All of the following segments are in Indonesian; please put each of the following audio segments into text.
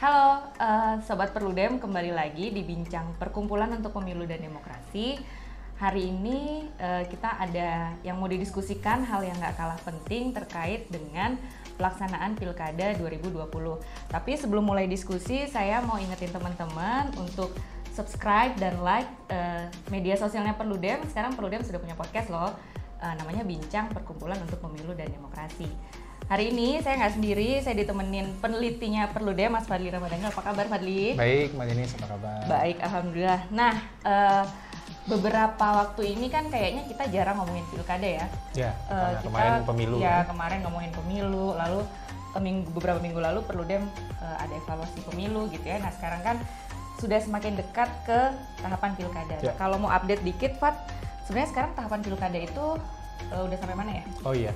Halo uh, Sobat Perludem, kembali lagi di Bincang Perkumpulan untuk Pemilu dan Demokrasi. Hari ini uh, kita ada yang mau didiskusikan hal yang gak kalah penting terkait dengan pelaksanaan Pilkada 2020. Tapi sebelum mulai diskusi, saya mau ingetin teman-teman untuk subscribe dan like uh, media sosialnya Perludem. Sekarang Perludem sudah punya podcast loh, uh, namanya Bincang Perkumpulan untuk Pemilu dan Demokrasi. Hari ini saya nggak sendiri, saya ditemenin penelitinya Perludem, Mas Fadli Ramadhan. Apa kabar Fadli? Baik, Mbak Denis, apa kabar? Baik, Alhamdulillah. Nah, uh, beberapa waktu ini kan kayaknya kita jarang ngomongin pilkada ya. Ya, uh, kita, kemarin pemilu. Ya, ya, kemarin ngomongin pemilu, lalu minggu, beberapa minggu lalu Perludem uh, ada evaluasi pemilu gitu ya. Nah, sekarang kan sudah semakin dekat ke tahapan pilkada. Ya. Kalau mau update dikit, Fat, sebenarnya sekarang tahapan pilkada itu uh, udah sampai mana ya? Oh iya.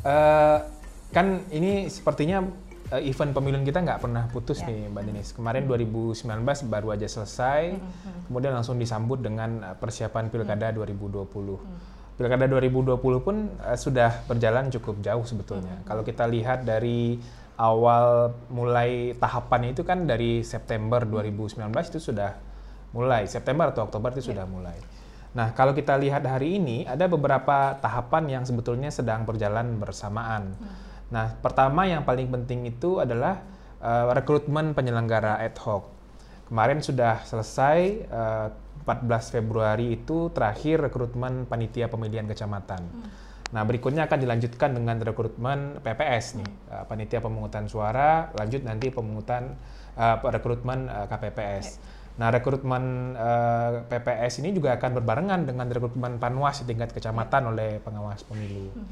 Uh, kan ini sepertinya uh, event pemilu kita nggak pernah putus ya. nih Mbak Denis. Kemarin 2019 baru aja selesai, mm -hmm. kemudian langsung disambut dengan eh, persiapan Pilkada mm -hmm. 2020. Mm. Pilkada 2020 pun uh, sudah berjalan cukup jauh sebetulnya. Mm -hmm. Kalau kita lihat dari awal mulai tahapannya itu kan dari September 2019 itu sudah mulai, September atau Oktober itu yeah. sudah mulai. Nah, kalau kita lihat hari ini ada beberapa tahapan yang sebetulnya sedang berjalan bersamaan. Mm Nah, pertama yang paling penting itu adalah uh, rekrutmen penyelenggara ad hoc. Kemarin sudah selesai uh, eh, 14 Februari itu terakhir rekrutmen panitia pemilihan kecamatan. Hmm. Nah, berikutnya akan dilanjutkan dengan rekrutmen PPS nih, uh, panitia pemungutan suara, lanjut nanti pemungutan uh, rekrutmen uh, KPPS. Okay. Nah, rekrutmen uh, PPS ini juga akan berbarengan dengan rekrutmen Panwas di tingkat kecamatan oleh pengawas pemilu. Hmm.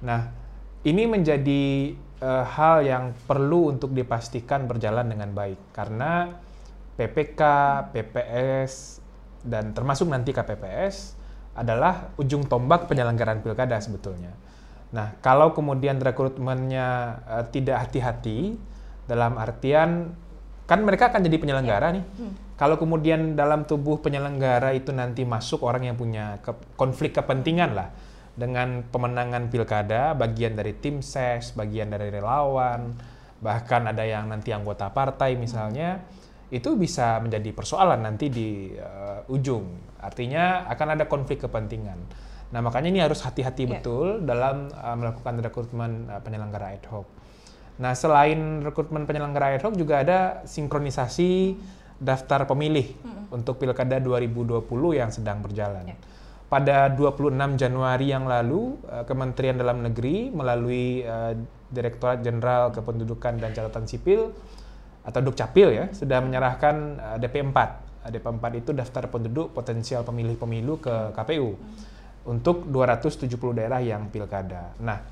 Nah, ini menjadi uh, hal yang perlu untuk dipastikan berjalan dengan baik karena PPK, PPS dan termasuk nanti KPPS adalah ujung tombak penyelenggaraan pilkada sebetulnya. Nah, kalau kemudian rekrutmennya uh, tidak hati-hati dalam artian kan mereka akan jadi penyelenggara ya. nih. Hmm. Kalau kemudian dalam tubuh penyelenggara itu nanti masuk orang yang punya ke konflik kepentingan lah dengan pemenangan pilkada, bagian dari tim ses, bagian dari relawan, bahkan ada yang nanti anggota partai misalnya, itu bisa menjadi persoalan nanti di uh, ujung. Artinya akan ada konflik kepentingan. Nah makanya ini harus hati-hati yeah. betul dalam uh, melakukan rekrutmen uh, penyelenggara ad hoc. Nah selain rekrutmen penyelenggara ad hoc juga ada sinkronisasi daftar pemilih mm -hmm. untuk pilkada 2020 yang sedang berjalan. Yeah pada 26 Januari yang lalu, eh, Kementerian Dalam Negeri melalui uh, Direktorat Jenderal Kependudukan dan Catatan Sipil atau Dukcapil ya sudah menyerahkan uh, eh, DP4. DP4 itu daftar penduduk potensial pemilih pemilu ke KPU untuk 270 daerah yang pilkada. Nah,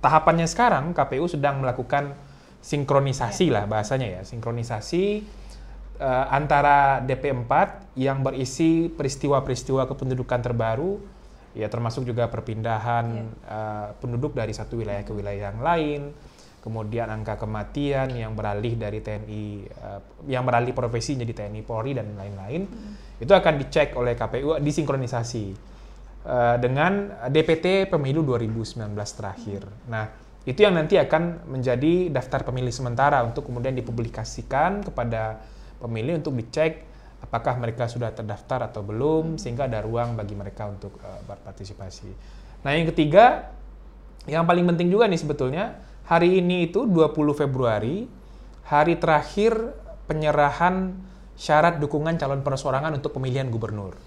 tahapannya sekarang KPU sedang melakukan sinkronisasi lah bahasanya ya, sinkronisasi uh, antara DP4 yang berisi peristiwa-peristiwa kependudukan terbaru, ya termasuk juga perpindahan yeah. Iya. uh, penduduk dari satu wilayah ke wilayah yang lain, kemudian angka kematian yang beralih dari TNI, uh, eh, yang beralih profesi jadi TNI Polri dan lain-lain, mm. itu akan dicek oleh KPU disinkronisasi uh, dengan DPT Pemilu 2019 terakhir. Mm. Nah itu yang nanti akan menjadi daftar pemilih sementara untuk kemudian dipublikasikan kepada pemilih untuk dicek apakah mereka sudah terdaftar atau belum sehingga ada ruang bagi mereka untuk uh, berpartisipasi. Nah, yang ketiga yang paling penting juga nih sebetulnya hari ini itu 20 Februari hari terakhir penyerahan syarat dukungan calon persorangan untuk pemilihan gubernur.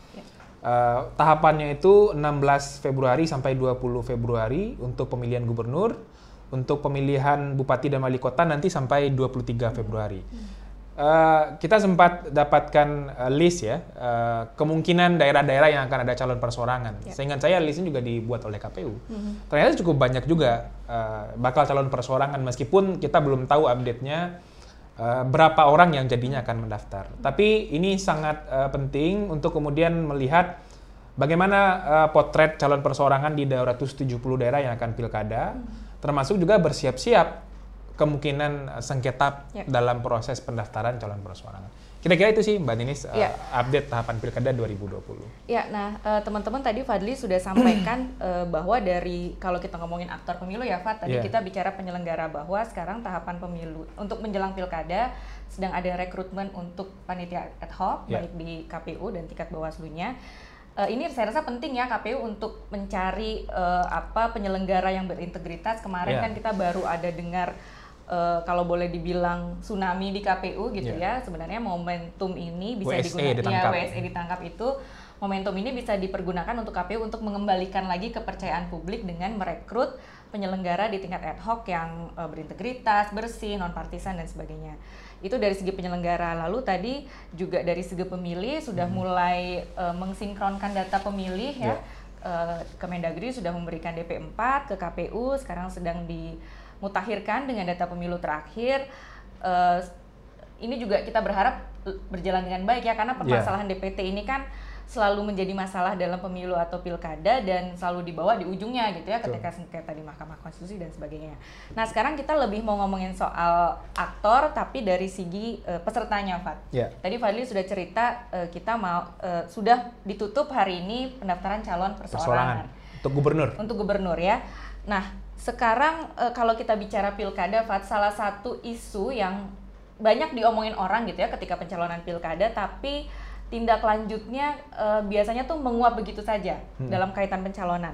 Uh, tahapannya itu 16 Februari sampai 20 Februari untuk pemilihan gubernur, untuk pemilihan bupati dan wali kota nanti sampai 23 Februari. Hmm. Uh, kita sempat dapatkan uh, list ya uh, kemungkinan daerah-daerah yang akan ada calon persorangan. Yeah. Seingat saya listnya juga dibuat oleh KPU. Mm-hmm. Ternyata cukup banyak juga uh, bakal calon persorangan meskipun kita belum tahu update-nya uh, berapa orang yang jadinya akan mendaftar. Mm-hmm. Tapi ini sangat uh, penting untuk kemudian melihat bagaimana uh, potret calon persorangan di 270 daerah yang akan pilkada, mm-hmm. termasuk juga bersiap-siap kemungkinan sengketa ya. dalam proses pendaftaran calon persorangan. Kira-kira itu sih Mbak Ninis ya. uh, update tahapan Pilkada 2020. Ya, nah uh, teman-teman tadi Fadli sudah sampaikan uh, bahwa dari kalau kita ngomongin aktor pemilu ya Fad, tadi yeah. kita bicara penyelenggara bahwa sekarang tahapan pemilu untuk menjelang Pilkada sedang ada rekrutmen untuk panitia ad hoc Ya. baik di KPU dan tingkat Bawaslu-nya. Eh, ini saya rasa penting ya KPU untuk mencari eh, apa penyelenggara yang berintegritas. Kemarin Ya. kan kita baru ada dengar eh, kalau boleh dibilang tsunami di KPU gitu Ya. ya. Sebenarnya momentum ini bisa WSE digunakan ditangkap. ya WSE ditangkap itu momentum ini bisa dipergunakan untuk KPU untuk mengembalikan lagi kepercayaan publik dengan merekrut penyelenggara di tingkat ad hoc yang eh, berintegritas, bersih, non partisan dan sebagainya. Itu dari segi penyelenggara. Lalu tadi juga dari segi pemilih sudah mulai eh, mensinkronkan data pemilih ya. Ya. Eh, Kemendagri sudah memberikan DP4 ke KPU, sekarang sedang dimutakhirkan dengan data pemilu terakhir. Eh, ini juga kita berharap berjalan dengan baik ya karena permasalahan DPT ini kan selalu menjadi masalah dalam pemilu atau pilkada dan selalu dibawa di ujungnya gitu ya ketika sengketa di Mahkamah Konstitusi dan sebagainya. Nah sekarang kita lebih mau ngomongin soal aktor tapi dari segi eh, pesertanya Fat. Ya. Tadi Fadli sudah cerita eh, kita mau eh, sudah ditutup hari ini pendaftaran calon Persoalangan perseorangan untuk gubernur. untuk gubernur ya. Nah, sekarang eh, kalau kita bicara pilkada, Fat, salah satu isu yang banyak diomongin orang gitu ya ketika pencalonan pilkada, tapi tindak lanjutnya eh, biasanya tuh menguap begitu saja dalam kaitan pencalonan.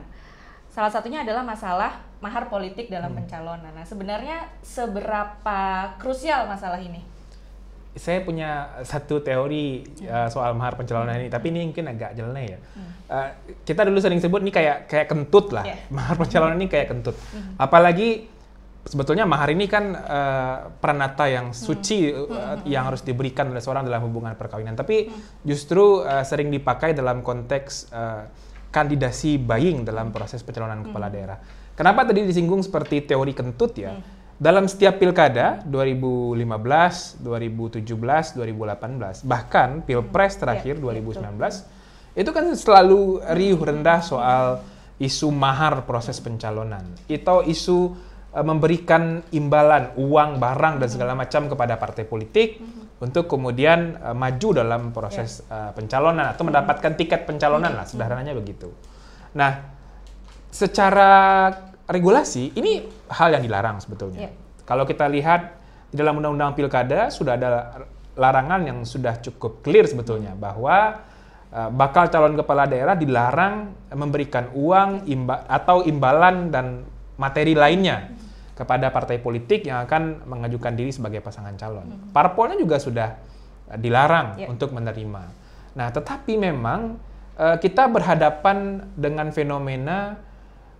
Salah satunya adalah masalah mahar politik dalam pencalonan. Nah, sebenarnya seberapa krusial masalah ini? Saya punya satu teori uh, soal mahar pencalonan ini, tapi ini mungkin agak jelek ya. Uh, kita dulu sering sebut ini kayak kayak kentut lah. Yeah. Mahar pencalonan ini kayak kentut. Apalagi sebetulnya mahar ini kan uh, pranata yang suci uh, yang harus diberikan oleh seorang dalam hubungan perkawinan. Tapi justru uh, sering dipakai dalam konteks uh, kandidasi buying dalam proses pencalonan kepala daerah. Kenapa tadi disinggung seperti teori kentut ya? Dalam setiap pilkada 2015, 2017, 2018, bahkan pilpres terakhir 2019 itu kan selalu riuh rendah soal isu mahar proses pencalonan. Itu isu eh, memberikan imbalan uang, barang dan segala macam kepada partai politik untuk kemudian eh, maju dalam proses eh, pencalonan atau mendapatkan tiket pencalonan lah, sederhananya begitu. Nah, secara regulasi ini hal yang dilarang sebetulnya. Iya. Kalau kita lihat di dalam undang-undang pilkada sudah ada larangan yang sudah cukup clear sebetulnya bahwa uh, bakal calon kepala daerah dilarang memberikan uang imba atau imbalan dan materi lainnya kepada partai politik yang akan mengajukan diri sebagai pasangan calon. Parpolnya juga sudah dilarang Iya. untuk menerima. Nah, tetapi memang uh, kita berhadapan dengan fenomena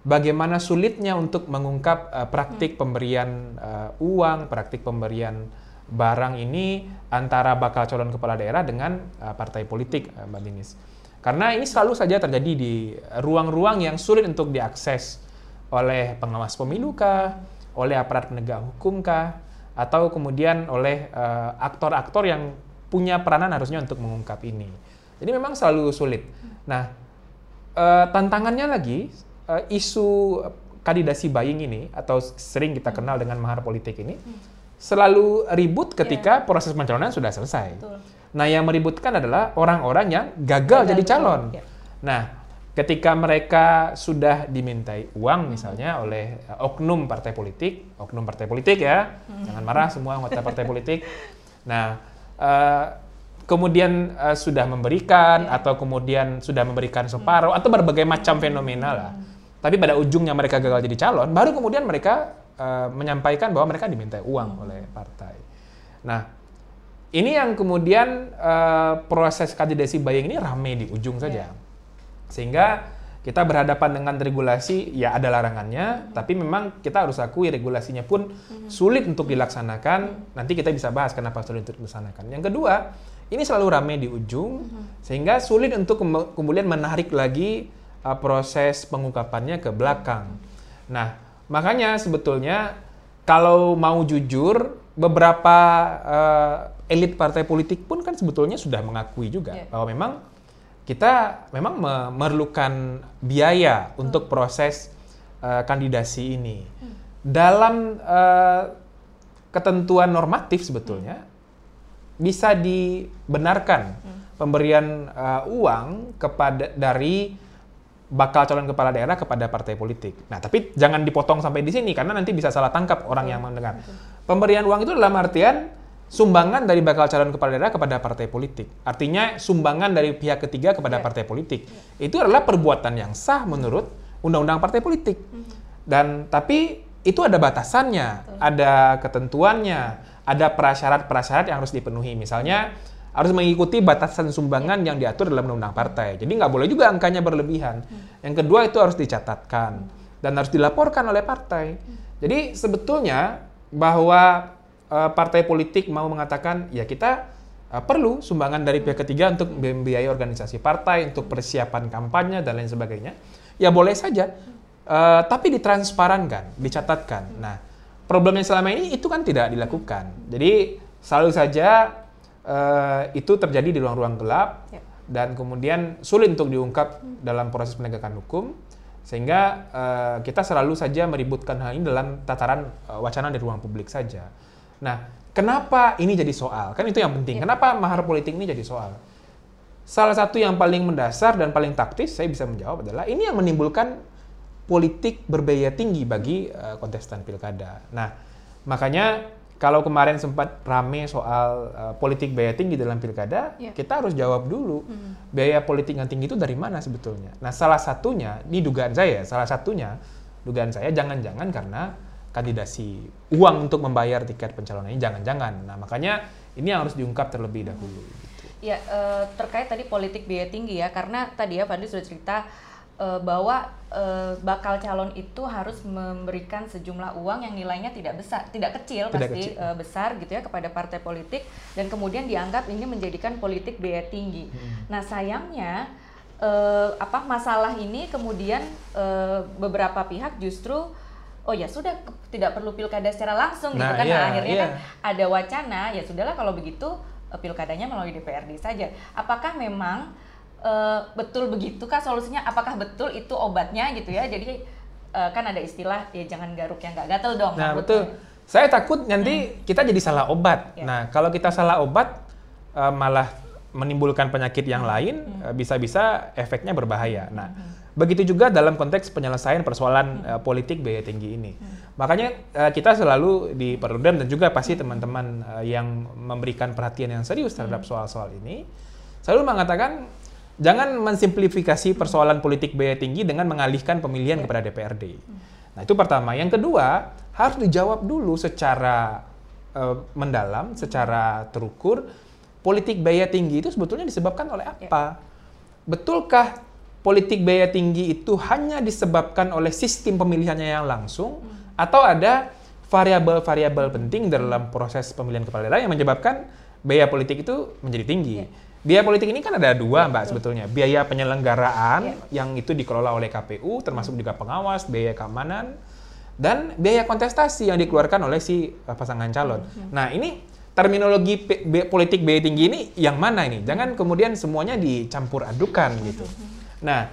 bagaimana sulitnya untuk mengungkap uh, praktik pemberian uh, uang, praktik pemberian barang ini antara bakal calon kepala daerah dengan uh, partai politik, uh, Mbak Dinis. Karena ini selalu saja terjadi di ruang-ruang yang sulit untuk diakses oleh pengawas pemilu kah, oleh aparat penegak hukum kah, atau kemudian oleh uh, aktor-aktor yang punya peranan harusnya untuk mengungkap ini. Jadi memang selalu sulit. Nah, eh, tantangannya lagi eh, isu kandidasi buying ini atau sering kita kenal dengan mahar politik ini selalu ribut ketika proses pencalonan sudah selesai. Betul. Nah, yang meributkan adalah orang-orang yang gagal, Gagal jadi calon. ya. Nah, ketika mereka sudah dimintai uang misalnya oleh eh, oknum partai politik, oknum partai politik ya, jangan marah semua anggota partai politik. Nah, eh, kemudian eh, sudah memberikan atau kemudian sudah memberikan separuh atau berbagai macam fenomena lah. Tapi pada ujungnya mereka gagal jadi calon, baru kemudian mereka eh, menyampaikan bahwa mereka dimintai uang oleh partai. Nah, ini yang kemudian eh, proses kandidasi buying ini rame di ujung saja. Sehingga kita berhadapan dengan regulasi, ya ada larangannya, tapi memang kita harus akui regulasinya pun sulit untuk dilaksanakan. Nanti kita bisa bahas kenapa sulit untuk dilaksanakan. Yang kedua, ini selalu rame di ujung, sehingga sulit untuk kemu- kemudian menarik lagi uh, proses pengungkapannya ke belakang. Nah, makanya sebetulnya kalau mau jujur, beberapa uh, elit partai politik pun kan sebetulnya sudah mengakui juga Iya. bahwa memang kita memang memerlukan biaya untuk proses uh, kandidasi ini. Dalam uh, ketentuan normatif sebetulnya bisa dibenarkan pemberian uh, uang kepada dari bakal calon kepala daerah kepada partai politik. Nah, tapi jangan dipotong sampai di sini karena nanti bisa salah tangkap orang yang mendengar. Pemberian uang itu dalam artian sumbangan dari bakal calon kepala daerah kepada partai politik. Artinya sumbangan dari pihak ketiga kepada Yeah. partai politik. Itu adalah perbuatan yang sah menurut undang-undang partai politik. Dan tapi itu ada batasannya, ada ketentuannya, ada prasyarat-prasyarat yang harus dipenuhi. Misalnya harus mengikuti batasan sumbangan yang diatur dalam undang-undang partai. Jadi nggak boleh juga angkanya berlebihan. Yang kedua itu harus dicatatkan dan harus dilaporkan oleh partai. Jadi sebetulnya bahwa eh, partai politik mau mengatakan ya kita eh, perlu sumbangan dari pihak ketiga untuk membiayai organisasi partai, untuk persiapan kampanye dan lain sebagainya. Ya boleh saja, Eh, tapi ditransparankan, dicatatkan. Nah, problemnya selama ini itu kan tidak dilakukan. Jadi selalu saja eh, itu terjadi di ruang-ruang gelap Ya. dan kemudian sulit untuk diungkap dalam proses penegakan hukum sehingga eh, kita selalu saja meributkan hal ini dalam tataran eh, wacana di ruang publik saja. Nah, kenapa ini jadi soal? Kan itu yang penting. Ya. Kenapa mahar politik ini jadi soal? Salah satu yang paling mendasar dan paling taktis saya bisa menjawab adalah ini yang menimbulkan politik berbiaya tinggi bagi eh, kontestan pilkada. Nah, makanya kalau kemarin sempat rame soal eh, politik biaya tinggi dalam pilkada, Ya. kita harus jawab dulu biaya politik yang tinggi itu dari mana sebetulnya. Nah, salah satunya, ini dugaan saya, salah satunya dugaan saya jangan-jangan karena kandidasi uang untuk membayar tiket pencalonan ini jangan-jangan. Nah, makanya ini yang harus diungkap terlebih dahulu. Ya, eh, terkait tadi politik biaya tinggi ya, karena tadi ya Fadli sudah cerita eh, bahwa eh, bakal calon itu harus memberikan sejumlah uang yang nilainya tidak besar, tidak kecil Tidak pasti kecil. eh, besar gitu ya kepada partai politik dan kemudian dianggap ini menjadikan politik biaya tinggi. Nah, sayangnya eh, apa masalah ini kemudian eh, beberapa pihak justru oh ya sudah tidak perlu pilkada secara langsung gitu Nah, kan iya, Nah, akhirnya iya. kan ada wacana ya sudahlah kalau begitu pilkadanya melalui DPRD saja. Apakah memang eh, betul begitu kah solusinya? Apakah betul itu obatnya gitu ya? Jadi eh, kan ada istilah ya jangan garuk yang nggak gatel dong. Nah, rambutnya. betul. Saya takut nanti kita jadi salah obat. Ya. Nah, kalau kita salah obat eh, malah menimbulkan penyakit yang lain, eh, bisa-bisa efeknya berbahaya. Nah, begitu juga dalam konteks penyelesaian persoalan eh, politik biaya tinggi ini. Makanya eh, kita selalu di Perludem dan juga pasti teman-teman eh, yang memberikan perhatian yang serius terhadap soal-soal ini selalu mengatakan jangan mensimplifikasi persoalan politik biaya tinggi dengan mengalihkan pemilihan kepada DPRD. Nah, itu pertama. Yang kedua, harus dijawab dulu secara eh, mendalam, secara terukur, politik biaya tinggi itu sebetulnya disebabkan oleh apa? Betulkah politik biaya tinggi itu hanya disebabkan oleh sistem pemilihannya yang langsung atau ada variabel-variabel penting dalam proses pemilihan kepala daerah yang menyebabkan biaya politik itu menjadi tinggi? Ya. Biaya politik ini kan ada dua, Mbak, sebetulnya. Biaya penyelenggaraan Ya. yang itu dikelola oleh KPU, termasuk juga pengawas, biaya keamanan, dan biaya kontestasi yang dikeluarkan oleh si uh, pasangan calon. Nah, ini terminologi politik biaya tinggi ini yang mana ini? Jangan kemudian semuanya dicampur adukan gitu. Nah,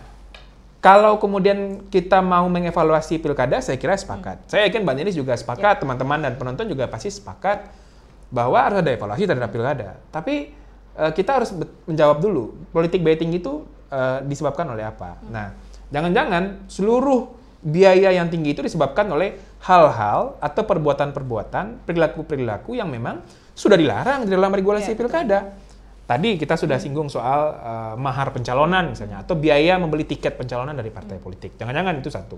kalau kemudian kita mau mengevaluasi pilkada, saya kira sepakat. Saya yakin Mbak Ninis juga sepakat, teman-teman dan penonton juga pasti sepakat bahwa harus ada evaluasi terhadap pilkada. Tapi eh, kita harus menjawab dulu, politik tinggi itu eh, disebabkan oleh apa? Nah, jangan-jangan seluruh biaya yang tinggi itu disebabkan oleh hal-hal atau perbuatan-perbuatan, perilaku-perilaku yang memang sudah dilarang di dalam regulasi betul. pilkada. Tadi kita sudah singgung soal eh, mahar pencalonan misalnya atau biaya membeli tiket pencalonan dari partai politik. Jangan-jangan itu satu.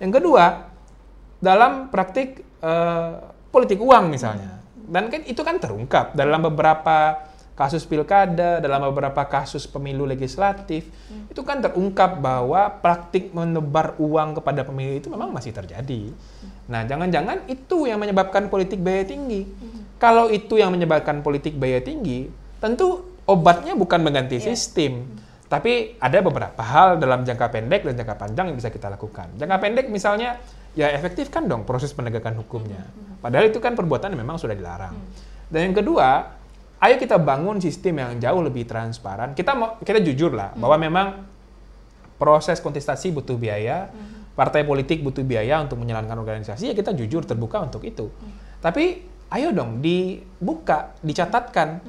Yang kedua, dalam praktik eh, politik uang misalnya. Dan kan itu kan terungkap dalam beberapa kasus pilkada, dalam beberapa kasus pemilu legislatif, itu kan terungkap bahwa praktik menebar uang kepada pemilih itu memang masih terjadi. Nah, jangan-jangan itu yang menyebabkan politik biaya tinggi. Kalau itu yang menyebabkan politik biaya tinggi, tentu obatnya bukan mengganti Iya. sistem, tapi ada beberapa hal dalam jangka pendek dan jangka panjang yang bisa kita lakukan. Jangka pendek misalnya, ya efektifkan dong proses penegakan hukumnya. Padahal itu kan perbuatan yang memang sudah dilarang. Dan yang kedua, ayo kita bangun sistem yang jauh lebih transparan. Kita mau kita jujur lah bahwa memang proses kontestasi butuh biaya, partai politik butuh biaya untuk menjalankan organisasi, ya kita jujur terbuka untuk itu. Tapi ayo dong dibuka, dicatatkan.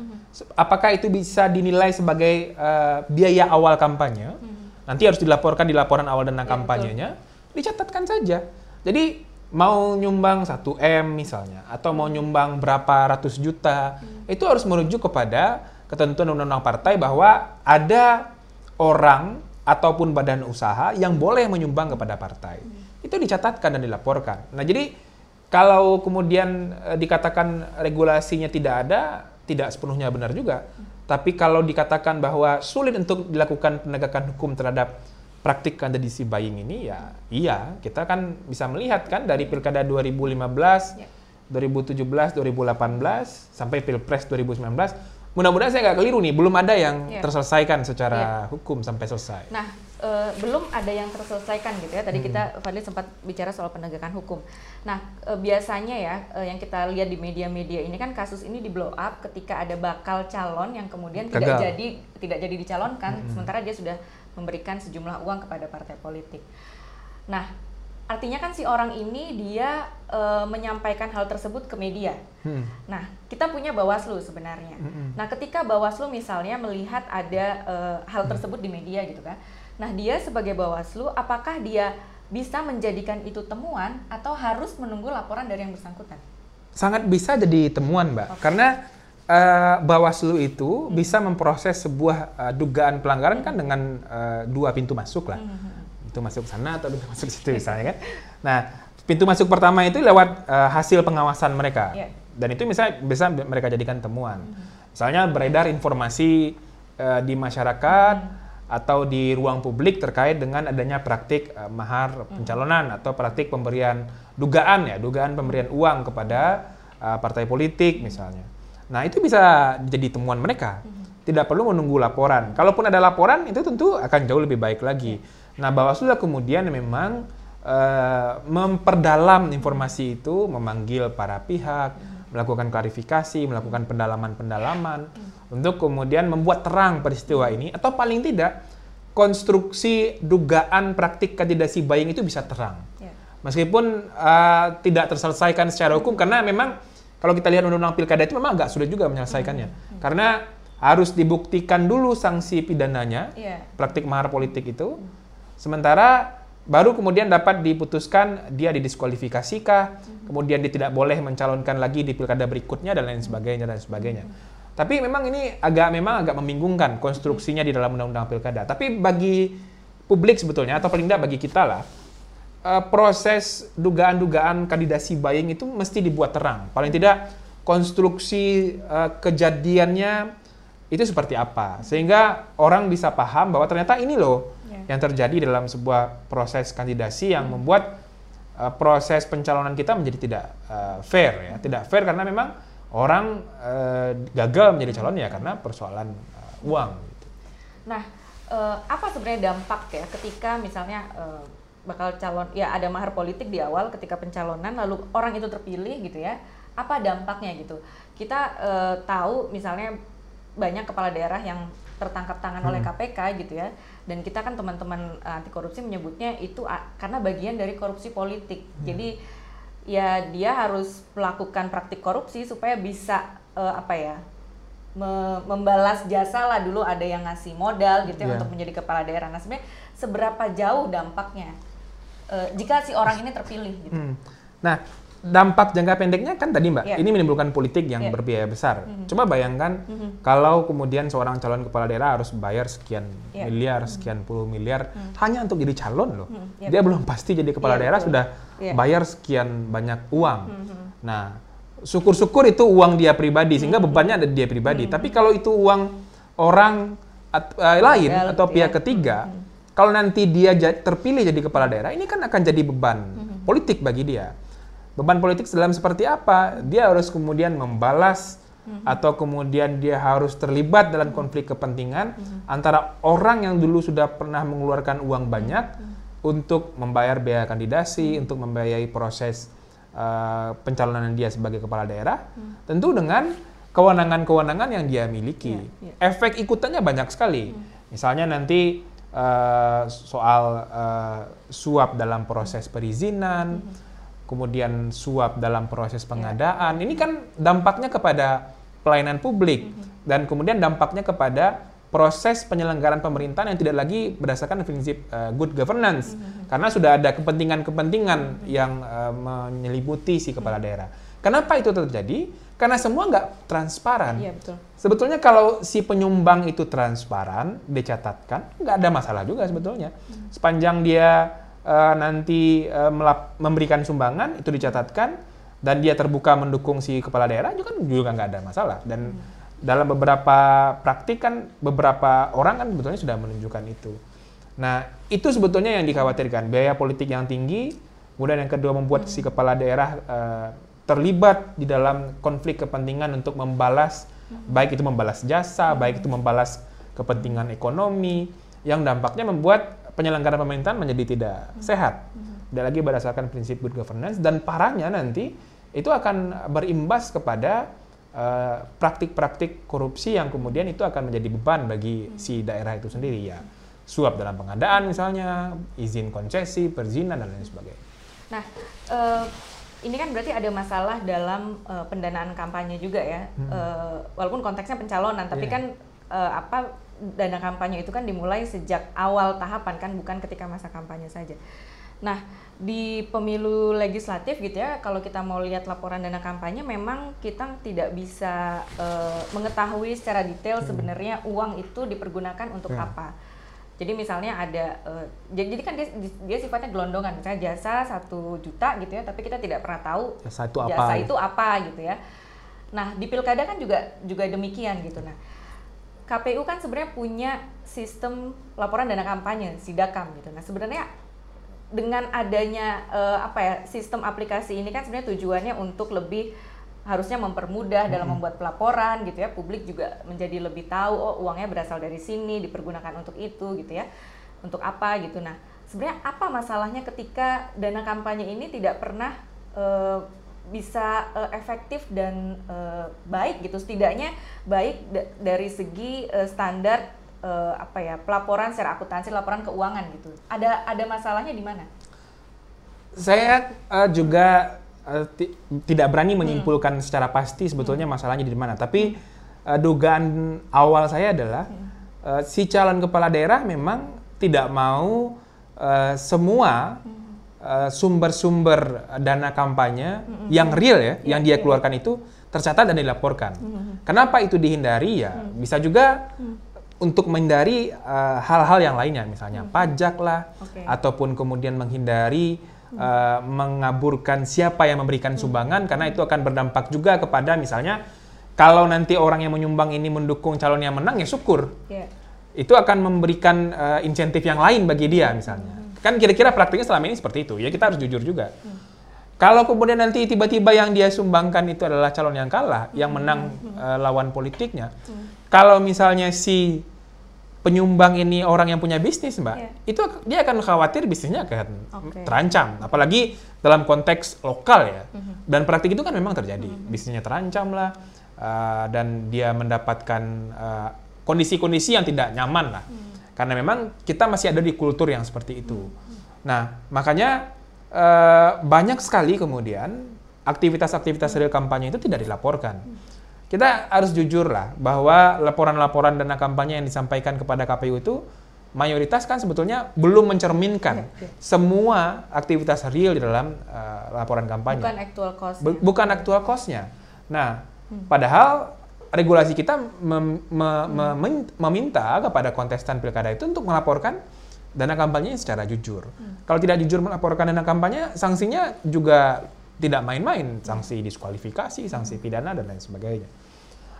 Apakah itu bisa dinilai sebagai eh, biaya awal kampanye? Nanti harus dilaporkan di laporan awal dana Ya, kampanyenya, dicatatkan saja. Jadi mau nyumbang 1 M misalnya atau mau nyumbang berapa ratus juta hmm. Itu harus merujuk kepada ketentuan undang-undang partai bahwa ada orang ataupun badan usaha yang boleh menyumbang kepada partai. Hmm. Itu dicatatkan dan dilaporkan. Nah, jadi kalau kemudian e, dikatakan regulasinya tidak ada, tidak sepenuhnya benar juga. Hmm. Tapi kalau dikatakan bahwa sulit untuk dilakukan penegakan hukum terhadap praktik kandidasi buying ini ya iya kita kan bisa melihat kan dari pilkada 2015 ya. 2017 2018 sampai pilpres 2019 mudah-mudahan saya nggak keliru nih belum ada yang ya. terselesaikan secara ya. hukum sampai selesai nah e, belum ada yang terselesaikan gitu ya tadi hmm. kita Fadli sempat bicara soal penegakan hukum nah e, biasanya ya e, yang kita lihat di media-media ini kan kasus ini di blow up ketika ada bakal calon yang kemudian Gagal. tidak jadi tidak jadi dicalonkan hmm. sementara dia sudah memberikan sejumlah uang kepada partai politik. Nah, artinya kan si orang ini dia e, menyampaikan hal tersebut ke media. Hmm. Nah, kita punya Bawaslu sebenarnya. Hmm. Nah, ketika Bawaslu misalnya melihat ada e, hal hmm. tersebut di media gitu kan. Nah, dia sebagai Bawaslu apakah dia bisa menjadikan itu temuan atau harus menunggu laporan dari yang bersangkutan? Sangat bisa jadi temuan, Mbak. Okay. Karena uh, Bawaslu itu hmm. bisa memproses sebuah uh, dugaan pelanggaran kan dengan uh, dua pintu masuk lah. Hmm. Pintu masuk sana atau pintu masuk situ misalnya kan. Nah, pintu masuk pertama itu lewat uh, hasil pengawasan mereka. Yeah. Dan itu misalnya bisa mereka jadikan temuan. Hmm. Misalnya beredar informasi uh, di masyarakat hmm. atau di ruang publik terkait dengan adanya praktik uh, mahar pencalonan atau praktik pemberian dugaan ya, dugaan pemberian uang kepada uh, partai politik misalnya. Nah, itu bisa jadi temuan mereka. Mhm. Tidak perlu menunggu laporan. Kalaupun ada laporan, itu tentu akan jauh lebih baik lagi. Nah, Bawaslu kemudian memang uh, memperdalam informasi itu, memanggil para pihak, mhm. melakukan klarifikasi, melakukan pendalaman-pendalaman, mhm. untuk kemudian membuat terang peristiwa ini, atau paling tidak, konstruksi dugaan praktik kandidasi buying itu bisa terang. Ya. Meskipun uh, tidak terselesaikan secara hukum, karena memang kalau kita lihat undang-undang pilkada itu memang agak sulit juga menyelesaikannya. Hmm. hmm. Karena harus dibuktikan dulu sanksi pidananya, yeah. praktik mahar politik itu. Hmm. Sementara baru kemudian dapat diputuskan dia didiskualifikasikah, kemudian dia tidak boleh mencalonkan lagi di pilkada berikutnya dan lain sebagainya dan sebagainya. Tapi memang ini agak memang agak membingungkan konstruksinya di dalam undang-undang pilkada. Tapi bagi publik sebetulnya atau paling tidak bagi kita lah, uh, proses dugaan-dugaan kandidasi buying itu mesti dibuat terang. Paling tidak konstruksi uh, kejadiannya itu seperti apa sehingga orang bisa paham bahwa ternyata ini loh. Yang terjadi dalam sebuah proses kandidasi yang hmm. membuat uh, proses pencalonan kita menjadi tidak uh, fair ya tidak fair karena memang orang uh, gagal menjadi calon ya karena persoalan uh, uang. Gitu. Nah uh, apa sebenarnya dampak ya ketika misalnya uh, bakal calon ya ada mahar politik di awal ketika pencalonan lalu orang itu terpilih gitu ya apa dampaknya gitu kita uh, tahu misalnya banyak kepala daerah yang tertangkap tangan hmm. oleh KPK gitu ya dan kita kan teman-teman uh, anti korupsi menyebutnya itu karena bagian dari korupsi politik hmm. jadi ya dia harus melakukan praktik korupsi supaya bisa uh, apa ya me membalas jasa lah dulu ada yang ngasih modal gitu ya yeah. untuk menjadi kepala daerah nah sebenarnya seberapa jauh dampaknya uh, jika si orang ini terpilih gitu. Hmm. Nah, dampak jangka pendeknya kan tadi Mbak, yeah. ini menimbulkan politik yang yeah. berbiaya besar. Mm -hmm. Coba bayangkan mm -hmm. kalau kemudian seorang calon kepala daerah harus bayar sekian yeah. miliar, mm-hmm. sekian puluh miliar mm -hmm. hanya untuk jadi calon loh. Mm -hmm. yeah. Dia belum pasti jadi kepala yeah, daerah betul. sudah yeah. bayar sekian banyak uang. Mm -hmm. Nah, syukur-syukur itu uang dia pribadi sehingga -hmm. bebannya ada di dia pribadi. Mm -hmm. Tapi kalau itu uang orang at, uh, lain atau pihak yeah. ketiga mm -hmm kalau nanti dia terpilih jadi kepala daerah, ini kan akan jadi beban mm-hmm. politik bagi dia. Beban politik dalam seperti apa? Dia harus kemudian membalas mm-hmm. atau kemudian dia harus terlibat dalam konflik kepentingan mm-hmm. antara orang yang dulu sudah pernah mengeluarkan uang banyak mm-hmm. untuk membayar biaya kandidasi, mm-hmm. untuk membiayai proses uh, pencalonan dia sebagai kepala daerah, mm-hmm. tentu dengan kewenangan-kewenangan yang dia miliki. Yeah, yeah. Efek ikutannya banyak sekali. Mm-hmm. Misalnya nanti uh, soal uh, suap dalam proses perizinan, mm -hmm. Kemudian suap dalam proses pengadaan. Yeah. Ini kan dampaknya kepada pelayanan publik mm -hmm. dan kemudian dampaknya kepada proses penyelenggaraan pemerintahan yang tidak lagi berdasarkan prinsip uh, good governance mm-hmm. karena sudah ada kepentingan-kepentingan mm-hmm. yang uh, menyelimuti si kepala mm-hmm. daerah. Kenapa itu terjadi? Karena semua nggak transparan. Iya betul. Sebetulnya kalau si penyumbang itu transparan, dicatatkan, nggak ada masalah juga sebetulnya. Sepanjang dia uh, nanti uh, memberikan sumbangan itu dicatatkan dan dia terbuka mendukung si kepala daerah juga kan juga nggak ada masalah. Dan hmm. dalam beberapa praktik kan beberapa orang kan sebetulnya sudah menunjukkan itu. Nah itu sebetulnya yang dikhawatirkan biaya politik yang tinggi, kemudian yang kedua membuat hmm. si kepala daerah uh, terlibat di dalam konflik kepentingan untuk membalas hmm. baik itu membalas jasa, hmm. baik itu membalas kepentingan ekonomi yang dampaknya membuat penyelenggaraan pemerintahan menjadi tidak hmm. sehat. Tidak lagi berdasarkan prinsip good governance dan parahnya nanti itu akan berimbas kepada eh, praktik-praktik uh, korupsi yang kemudian itu akan menjadi beban bagi si daerah itu sendiri ya. Suap dalam pengadaan misalnya, izin konsesi, perizinan dan lain sebagainya. Nah, uh, ini kan berarti ada masalah dalam uh, pendanaan kampanye juga ya, hmm. uh, walaupun konteksnya pencalonan, tapi yeah. kan uh, apa dana kampanye itu kan dimulai sejak awal tahapan kan, bukan ketika masa kampanye saja. Nah di pemilu legislatif gitu ya, kalau kita mau lihat laporan dana kampanye, memang kita tidak bisa uh, mengetahui secara detail hmm. sebenarnya uang itu dipergunakan untuk yeah. apa jadi misalnya ada, uh, jadi, kan dia, dia sifatnya gelondongan, misalnya jasa satu juta gitu ya, tapi kita tidak pernah tahu jasa itu apa, jasa itu apa gitu ya. Nah di pilkada kan juga juga demikian gitu. Nah KPU kan sebenarnya punya sistem laporan dana kampanye sidakam gitu. Nah sebenarnya dengan adanya uh, apa ya sistem aplikasi ini kan sebenarnya tujuannya untuk lebih harusnya mempermudah dalam membuat pelaporan gitu ya. Publik juga menjadi lebih tahu oh uangnya berasal dari sini dipergunakan untuk itu gitu ya. Untuk apa gitu. Nah sebenarnya apa masalahnya ketika dana kampanye ini tidak pernah uh, bisa uh, efektif dan uh, baik gitu setidaknya baik dari segi uh, standar uh, apa ya pelaporan secara akuntansi laporan keuangan gitu ada ada masalahnya di mana saya uh, juga uh, tidak berani menyimpulkan hmm. secara pasti sebetulnya hmm. masalahnya di mana. Tapi uh, dugaan awal saya adalah uh, si calon kepala daerah memang tidak mau uh, semua sumber-sumber uh, dana kampanye hmm. yang real ya, yeah, yang dia keluarkan yeah. itu tercatat dan dilaporkan. Hmm. Kenapa itu dihindari ya? Hmm. Bisa juga hmm. untuk menghindari hal-hal uh, yang lainnya, misalnya hmm. pajak lah, okay. ataupun kemudian menghindari uh, mengaburkan siapa yang memberikan sumbangan karena itu akan berdampak juga kepada misalnya kalau nanti orang yang menyumbang ini mendukung calon yang menang ya syukur. Yeah. Itu akan memberikan uh, insentif yang lain bagi dia misalnya. Hmm. Kan kira-kira praktiknya selama ini seperti itu. Ya kita harus jujur juga. Hmm. Kalau kemudian nanti tiba-tiba yang dia sumbangkan itu adalah calon yang kalah, yang menang uh, lawan politiknya. Hmm. Kalau misalnya si penyumbang ini orang yang punya bisnis, Mbak, yeah. itu dia akan khawatir bisnisnya akan okay. terancam. Apalagi dalam konteks lokal ya. Mm -hmm. Dan praktik itu kan memang terjadi. Mm -hmm. Bisnisnya terancam lah, uh, dan dia mendapatkan uh, kondisi-kondisi yang tidak nyaman lah. Mm. Karena memang kita masih ada di kultur yang seperti itu. Nah, makanya uh, banyak sekali kemudian aktivitas-aktivitas real kampanye itu tidak dilaporkan. Kita harus jujur lah bahwa laporan-laporan dana kampanye yang disampaikan kepada KPU itu mayoritas kan sebetulnya belum mencerminkan ya, ya. semua aktivitas real di dalam uh, laporan kampanye. Bukan actual cost. bukan actual cost-nya. Nah, hmm. padahal regulasi kita mem me hmm. meminta kepada kontestan pilkada itu untuk melaporkan dana kampanye secara jujur. Hmm. Kalau tidak jujur melaporkan dana kampanye, sanksinya juga tidak main-main, sanksi diskualifikasi, sanksi pidana dan lain sebagainya.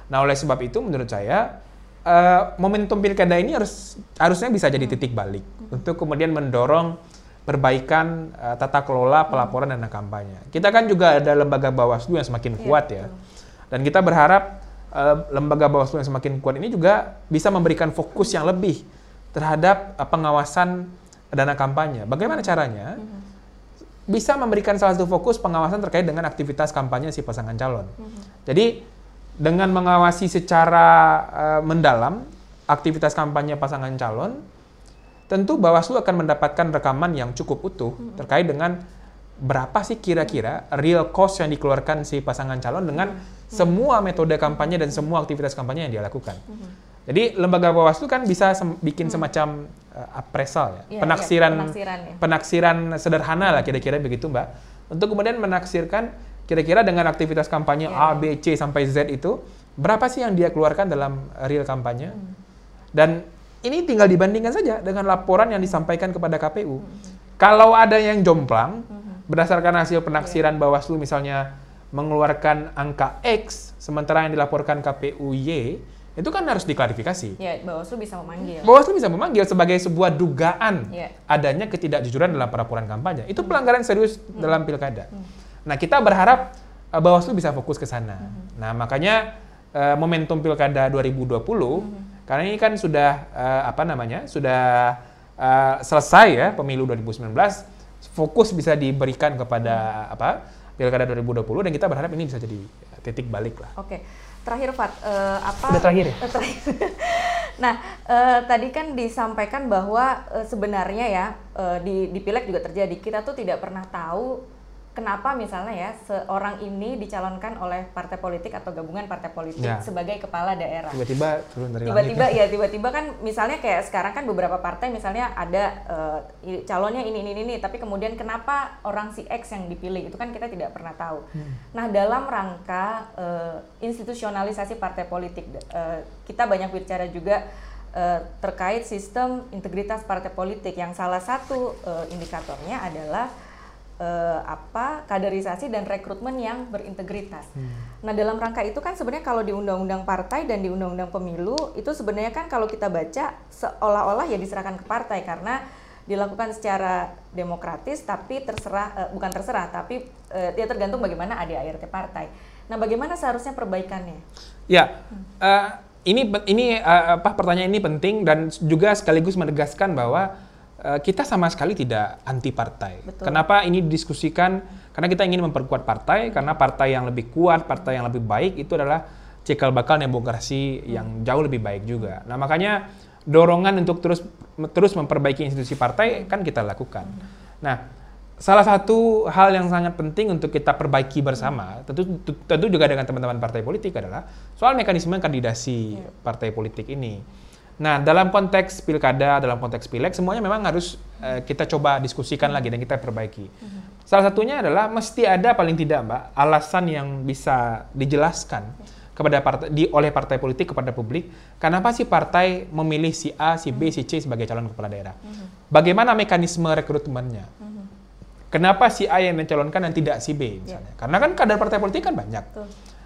Nah, oleh sebab itu menurut saya uh, momentum pilkada ini harus harusnya bisa jadi titik balik hmm. untuk kemudian mendorong perbaikan uh, tata kelola pelaporan dana kampanye. Kita kan juga ada lembaga Bawaslu yang semakin iya, kuat ya. Dan kita berharap lembaga Bawaslu yang semakin kuat ini juga bisa memberikan fokus yang lebih terhadap uh, pengawasan dana kampanye. Bagaimana caranya? Hmm. Bisa memberikan salah satu fokus pengawasan terkait dengan aktivitas kampanye si pasangan calon. Hmm. Jadi dengan mengawasi secara uh, mendalam aktivitas kampanye pasangan calon, tentu Bawaslu akan mendapatkan rekaman yang cukup utuh hmm. terkait dengan berapa sih kira-kira real cost yang dikeluarkan si pasangan calon dengan. Semua metode kampanye dan semua aktivitas kampanye yang dia lakukan. Hmm. Jadi lembaga Bawaslu kan bisa sem bikin hmm. semacam uh, appraisal ya, ya penaksiran, ya, penaksiran, ya. penaksiran sederhana lah kira-kira begitu Mbak. Untuk kemudian menaksirkan kira-kira dengan aktivitas kampanye ya. A, B, C sampai Z itu berapa sih yang dia keluarkan dalam real kampanye? Hmm. Dan ini tinggal dibandingkan saja dengan laporan yang disampaikan kepada KPU. Hmm. Kalau ada yang jomplang hmm. berdasarkan hasil penaksiran ya. Bawaslu misalnya mengeluarkan angka X sementara yang dilaporkan KPU Y itu kan harus diklarifikasi. Ya, Bawaslu bisa memanggil. Bawaslu bisa memanggil sebagai sebuah dugaan ya. adanya ketidakjujuran dalam pelaporan kampanye. Itu pelanggaran serius hmm. dalam pilkada. Hmm. Nah, kita berharap uh, Bawaslu bisa fokus ke sana. Hmm. Nah, makanya uh, momentum pilkada 2020 hmm. karena ini kan sudah uh, apa namanya? sudah uh, selesai ya pemilu 2019, fokus bisa diberikan kepada hmm. apa? Pilkada 2020 dan kita berharap ini bisa jadi titik balik lah. Oke. Okay terakhir Fat uh, apa Sudah terakhir ya? terakhir. nah uh, tadi kan disampaikan bahwa uh, sebenarnya ya uh, di di pileg juga terjadi kita tuh tidak pernah tahu kenapa misalnya ya seorang ini dicalonkan oleh partai politik atau gabungan partai politik ya. sebagai kepala daerah. Tiba-tiba turun dari Tiba-tiba ya tiba-tiba kan misalnya kayak sekarang kan beberapa partai misalnya ada uh, calonnya ini ini ini tapi kemudian kenapa orang si X yang dipilih itu kan kita tidak pernah tahu. Hmm. Nah, dalam rangka uh, institusionalisasi partai politik uh, kita banyak bicara juga uh, terkait sistem integritas partai politik yang salah satu uh, indikatornya adalah uh, apa kaderisasi dan rekrutmen yang berintegritas. Hmm. Nah dalam rangka itu kan sebenarnya kalau di undang-undang partai dan di undang-undang pemilu itu sebenarnya kan kalau kita baca seolah-olah ya diserahkan ke partai karena dilakukan secara demokratis tapi terserah uh, bukan terserah tapi uh, dia tergantung bagaimana ADART partai. Nah bagaimana seharusnya perbaikannya? Ya. Hmm. Uh, ini ini uh, apa pertanyaan ini penting dan juga sekaligus menegaskan bahwa kita sama sekali tidak anti partai. Betul. Kenapa ini didiskusikan? Karena kita ingin memperkuat partai, karena partai yang lebih kuat, partai yang lebih baik itu adalah cikal bakal demokrasi yang jauh lebih baik juga. Nah makanya dorongan untuk terus terus memperbaiki institusi partai kan kita lakukan. Nah salah satu hal yang sangat penting untuk kita perbaiki bersama, tentu tentu juga dengan teman-teman partai politik adalah soal mekanisme kandidasi partai politik ini. Nah, dalam konteks pilkada, dalam konteks pileg, semuanya memang harus uh, kita coba diskusikan lagi dan kita perbaiki. Uh-huh. Salah satunya adalah mesti ada paling tidak, Mbak, alasan yang bisa dijelaskan kepada partai di oleh partai politik kepada publik, kenapa sih partai memilih si A, si B, si C sebagai calon kepala daerah? Uh-huh. Bagaimana mekanisme rekrutmennya? Kenapa si A yang mencalonkan dan tidak si B misalnya? Yeah. Karena kan kader partai politik kan banyak.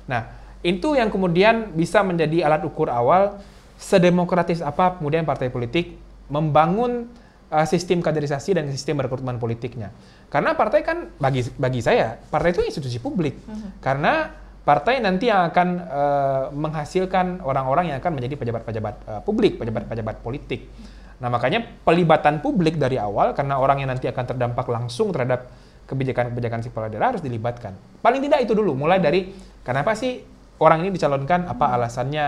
Nah, itu yang kemudian bisa menjadi alat ukur awal sedemokratis apa kemudian partai politik membangun uh, sistem kaderisasi dan sistem rekrutmen politiknya. Karena partai kan bagi bagi saya partai itu institusi publik. Uh mhm. -huh. Karena partai nanti yang akan uh, menghasilkan orang-orang yang akan menjadi pejabat-pejabat uh, publik, pejabat-pejabat politik. Nah, makanya pelibatan publik dari awal karena orang yang nanti akan terdampak langsung terhadap kebijakan-kebijakan si kepala daerah harus dilibatkan. Paling tidak itu dulu, mulai dari kenapa sih orang ini dicalonkan, apa mhm. alasannya.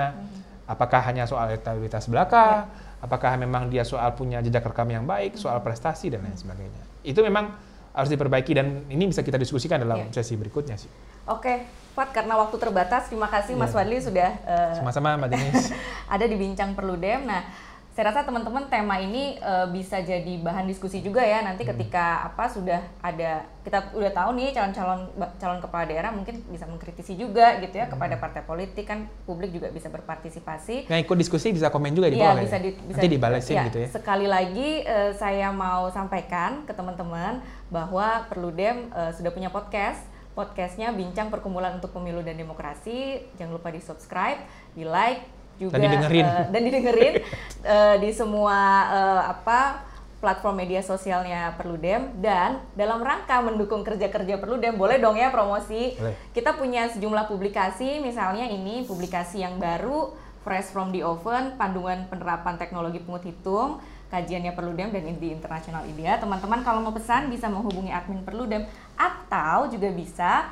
Apakah hanya soal elektabilitas belaka? Ya. Apakah memang dia soal punya jejak rekam yang baik, soal prestasi dan lain sebagainya. Itu memang harus diperbaiki dan ini bisa kita diskusikan dalam ya. sesi berikutnya sih. Oke, Fat, karena waktu terbatas, terima kasih ya. Mas Wadli sudah uh, sama-sama Mbak Denis ada di bincang Perludem. Nah, saya rasa teman-teman tema ini uh, bisa jadi bahan diskusi juga ya nanti hmm. ketika apa sudah ada kita udah tahu nih calon-calon calon kepala daerah mungkin bisa mengkritisi juga gitu ya hmm. kepada partai politik kan publik juga bisa berpartisipasi. Nah ikut diskusi bisa komen juga di iya, bawah ya, bisa di, bisa nanti dibalesin ya, gitu ya. Sekali lagi uh, saya mau sampaikan ke teman-teman bahwa Perludem uh, sudah punya podcast podcastnya Bincang Perkumpulan untuk Pemilu dan Demokrasi. Jangan lupa di subscribe, di like, juga dan didengerin, uh, dan didengerin uh, di semua uh, apa platform media sosialnya Perludem dan dalam rangka mendukung kerja-kerja Perludem boleh dong ya promosi. Boleh. Kita punya sejumlah publikasi misalnya ini publikasi yang baru Fresh from the Oven panduan penerapan teknologi pungut hitung kajiannya Perludem dan di Internasional India. Teman-teman kalau mau pesan bisa menghubungi admin Perludem atau juga bisa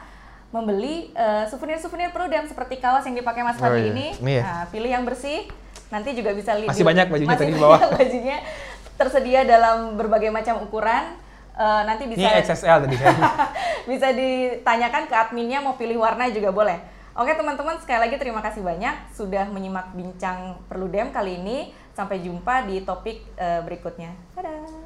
membeli uh, souvenir-souvenir Prudem seperti kaos yang dipakai Mas Fadli oh, iya. ini. Iya. Nah, pilih yang bersih. Nanti juga bisa lihat. Masih banyak bajunya masih tadi di bawah. bajunya tersedia dalam berbagai macam ukuran. Uh, nanti bisa Ini XSL tadi bisa ditanyakan ke adminnya mau pilih warna juga boleh. Oke teman-teman, sekali lagi terima kasih banyak sudah menyimak bincang Perludem kali ini. Sampai jumpa di topik uh, berikutnya. Dadah!